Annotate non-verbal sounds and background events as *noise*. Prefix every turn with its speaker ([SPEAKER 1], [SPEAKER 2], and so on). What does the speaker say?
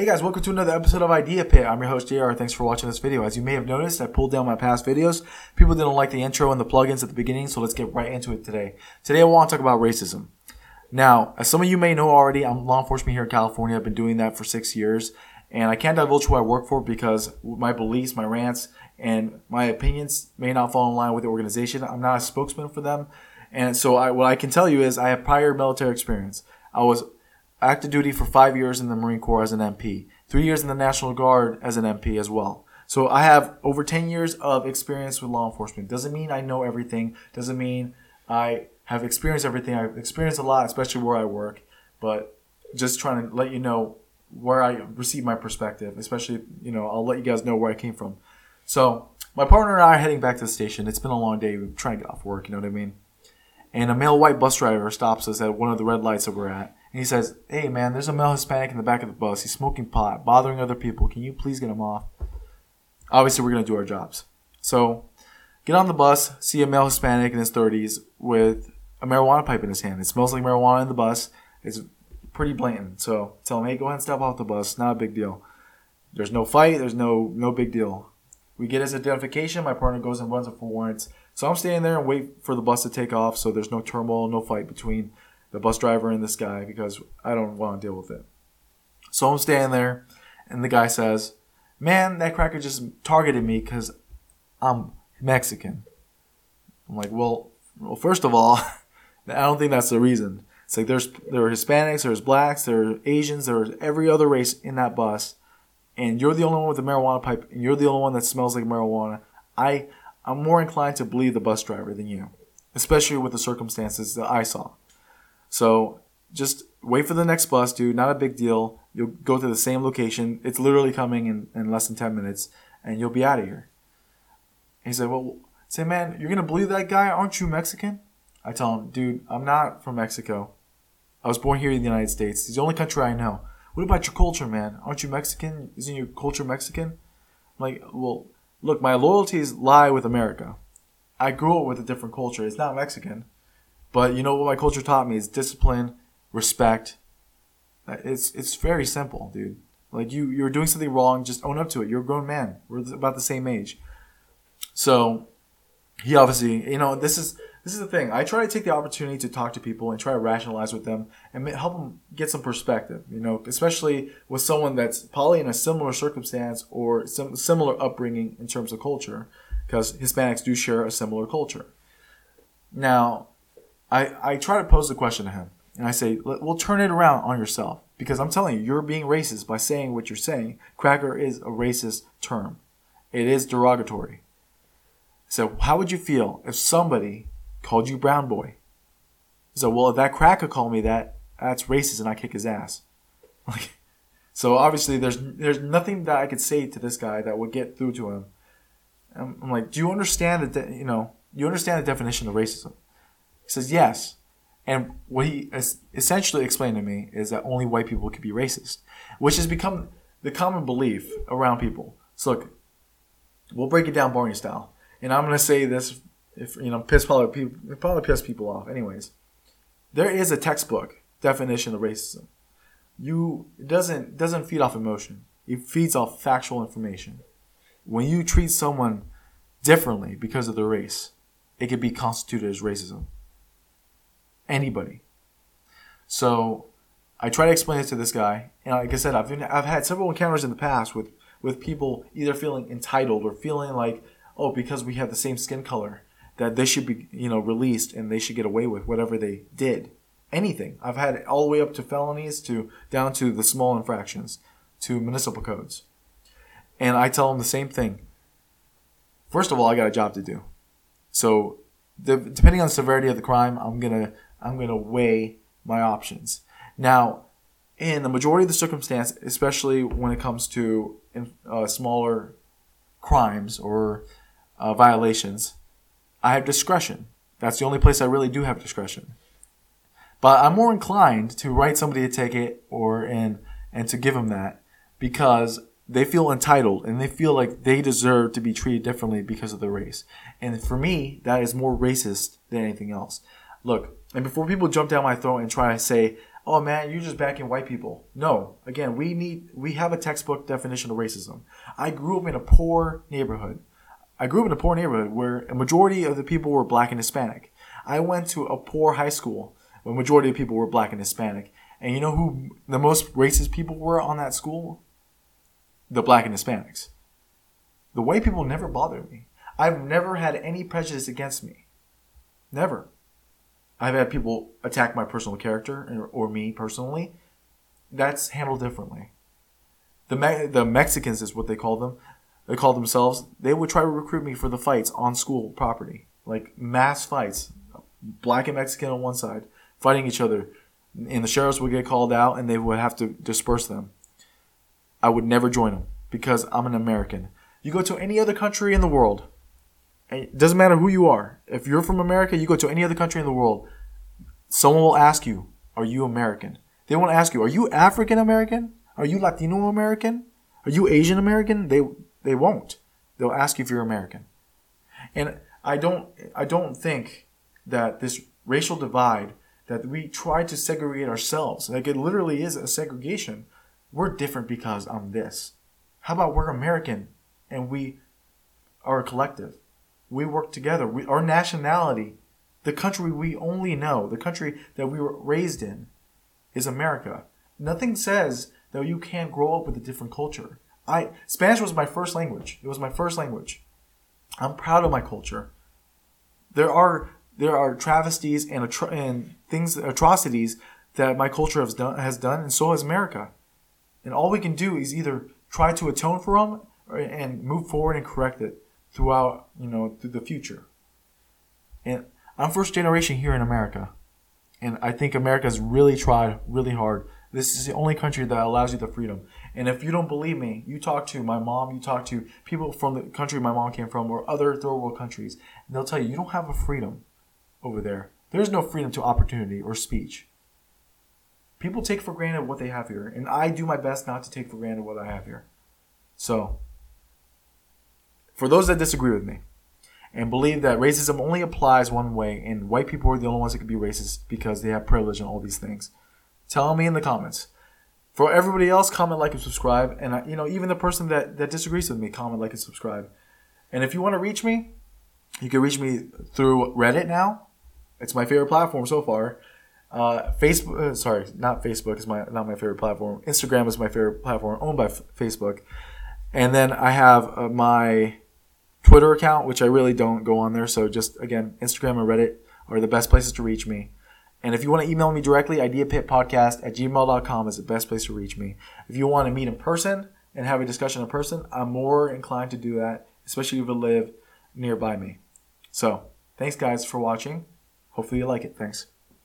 [SPEAKER 1] Hey guys, welcome to another episode of Idea Pit. I'm your host JR. Thanks for watching this video. As you may have noticed, I pulled down my past videos. People didn't like the intro and the plugins at the beginning, so let's get right into it today. Today I want to talk about racism. Now, as some of you may know already, I'm law enforcement here in California. I've been doing that for six years, and I can't divulge who I work for because my beliefs, my rants, and my opinions may not fall in line with the organization. I'm not a spokesman for them, and so I, what I can tell you is I have prior military experience. I was active duty for five years in the Marine Corps as an MP, three years in the National Guard as an MP as well. So I have over 10 years of experience with law enforcement. Doesn't mean I know everything. Doesn't mean I have experienced everything. I've experienced a lot, especially where I work. But just trying to let you know where I receive my perspective, especially, you know, I'll let you guys know where I came from. So my partner and I are heading back to the station. It's been a long day. We're trying to get off work, you know what I mean? And a male white bus driver stops us at one of the red lights that we're at and he says, Hey man, there's a male Hispanic in the back of the bus. He's smoking pot, bothering other people. Can you please get him off? Obviously, we're going to do our jobs. So, get on the bus, see a male Hispanic in his 30s with a marijuana pipe in his hand. It smells like marijuana in the bus. It's pretty blatant. So, tell him, Hey, go ahead and step off the bus. Not a big deal. There's no fight. There's no no big deal. We get his identification. My partner goes and runs it for warrants. So I'm standing there and wait for the bus to take off. So there's no turmoil, no fight between the bus driver and this guy because I don't want to deal with it. So I'm standing there, and the guy says, "Man, that cracker just targeted me because I'm Mexican." I'm like, "Well, well, first of all, *laughs* I don't think that's the reason. It's like there's there are Hispanics, there's blacks, there are Asians, there's every other race in that bus, and you're the only one with a marijuana pipe, and you're the only one that smells like marijuana. I I'm more inclined to believe the bus driver than you, especially with the circumstances that I saw." So just wait for the next bus, dude. Not a big deal. You'll go to the same location. It's literally coming in, in less than 10 minutes, and you'll be out of here. he said, Well, say, man, you're going to believe that guy? Aren't you Mexican? I tell him, Dude, I'm not from Mexico. I was born here in the United States. It's the only country I know. What about your culture, man? Aren't you Mexican? Isn't your culture Mexican? I'm like, well, look, my loyalties lie with America. I grew up with a different culture. It's not Mexican. But you know what my culture taught me is discipline, respect. It's it's very simple, dude. Like you you're doing something wrong, just own up to it. You're a grown man. We're about the same age. So he obviously, you know, this is this is the thing. I try to take the opportunity to talk to people and try to rationalize with them and help them get some perspective. You know, especially with someone that's probably in a similar circumstance or some similar upbringing in terms of culture, because Hispanics do share a similar culture. Now, I, I try to pose the question to him and I say, well, turn it around on yourself because I'm telling you, you're being racist by saying what you're saying. Cracker is a racist term, it is derogatory. So, how would you feel if somebody called you brown boy? So, well, if that cracker called me that, that's racist and I kick his ass. *laughs* Like, so obviously, there's there's nothing that I could say to this guy that would get through to him. I'm, I'm like, do you understand that? You know, you understand the definition of racism? Says, yes. And what he essentially explained to me is that only white people could be racist, which has become the common belief around people. So look, we'll break it down Barney style. And I'm going to say this, if you know, piss probably people, probably piss people off. Anyways, there is a textbook definition of racism. You it doesn't doesn't feed off emotion. It feeds off factual information. When you treat someone differently because of their race, it could be constituted as racism anybody. So I try to explain it to this guy, and like I said, I've been, I've had several encounters in the past with with people either feeling entitled or feeling like, oh, because we have the same skin color, that they should be you know released and they should get away with whatever they did. Anything. I've had it all the way up to felonies to down to the small infractions to municipal codes. And I tell them the same thing. First of all, I got a job to do. So, the, depending on the severity of the crime, I'm gonna I'm going to weigh my options. Now, in the majority of the circumstance, especially when it comes to uh, smaller crimes or uh, violations, I have discretion. That's the only place I really do have discretion. But I'm more inclined to write somebody a ticket or and and to give them that because they feel entitled and they feel like they deserve to be treated differently because of their race. And for me, that is more racist than anything else. Look, and before people jump down my throat and try to say oh man, you're just backing white people. No, again, we need we have a textbook definition of racism. I grew up in a poor neighborhood. I grew up in a poor neighborhood where a majority of the people were black and Hispanic. I went to a poor high school where majority of people were black and Hispanic. And you know who the most racist people were on that school? The black and Hispanics. The white people never bothered me. I've never had any prejudice against me. Never. I've had people attack my personal character or, or me personally. That's handled differently. The Me- the Mexicans is what they call them. They call themselves. They would try to recruit me for the fights on school property, like mass fights, black and Mexican on one side fighting each other, and the sheriffs would get called out and they would have to disperse them. I would never join them because I'm an American. You go to any other country in the world, it doesn't matter who you are. If you're from America, you go to any other country in the world, someone will ask you, Are you American? They won't ask you, Are you African American? Are you Latino American? Are you Asian American? They they won't. They'll ask you if you're American. And I don't I don't think that this racial divide that we try to segregate ourselves. Like it literally is a segregation. We're different because I'm this. How about we're American and we are a collective? We work together. We, our nationality, the country we only know, the country that we were raised in, is America. Nothing says that you can't grow up with a different culture. I Spanish was my first language. It was my first language. I'm proud of my culture. There are there are travesties and, atro- and things, atrocities that my culture has done, has done, and so has America. And all we can do is either try to atone for them and move forward and correct it throughout, you know, through the future. And I'm first generation here in America. And I think America's really tried really hard. This is the only country that allows you the freedom. And if you don't believe me, you talk to my mom, you talk to people from the country my mom came from or other third world countries, and they'll tell you you don't have a freedom over there. There's no freedom to opportunity or speech. People take for granted what they have here, and I do my best not to take for granted what I have here. So, for those that disagree with me and believe that racism only applies one way and white people are the only ones that can be racist because they have privilege and all these things, tell me in the comments. For everybody else, comment, like, and subscribe. And you know, even the person that that disagrees with me, comment, like, and subscribe. And if you want to reach me, you can reach me through Reddit now. It's my favorite platform so far. Uh, Facebook, uh, sorry, not Facebook is my not my favorite platform. Instagram is my favorite platform, owned by F- Facebook. And then I have uh, my Twitter account, which I really don't go on there. So just again, Instagram or Reddit are the best places to reach me. And if you want to email me directly, ideapitpodcast at gmail.com is the best place to reach me. If you want to meet in person and have a discussion in person, I'm more inclined to do that, especially if you live nearby me. So, thanks guys for watching. Hopefully you like it. Thanks.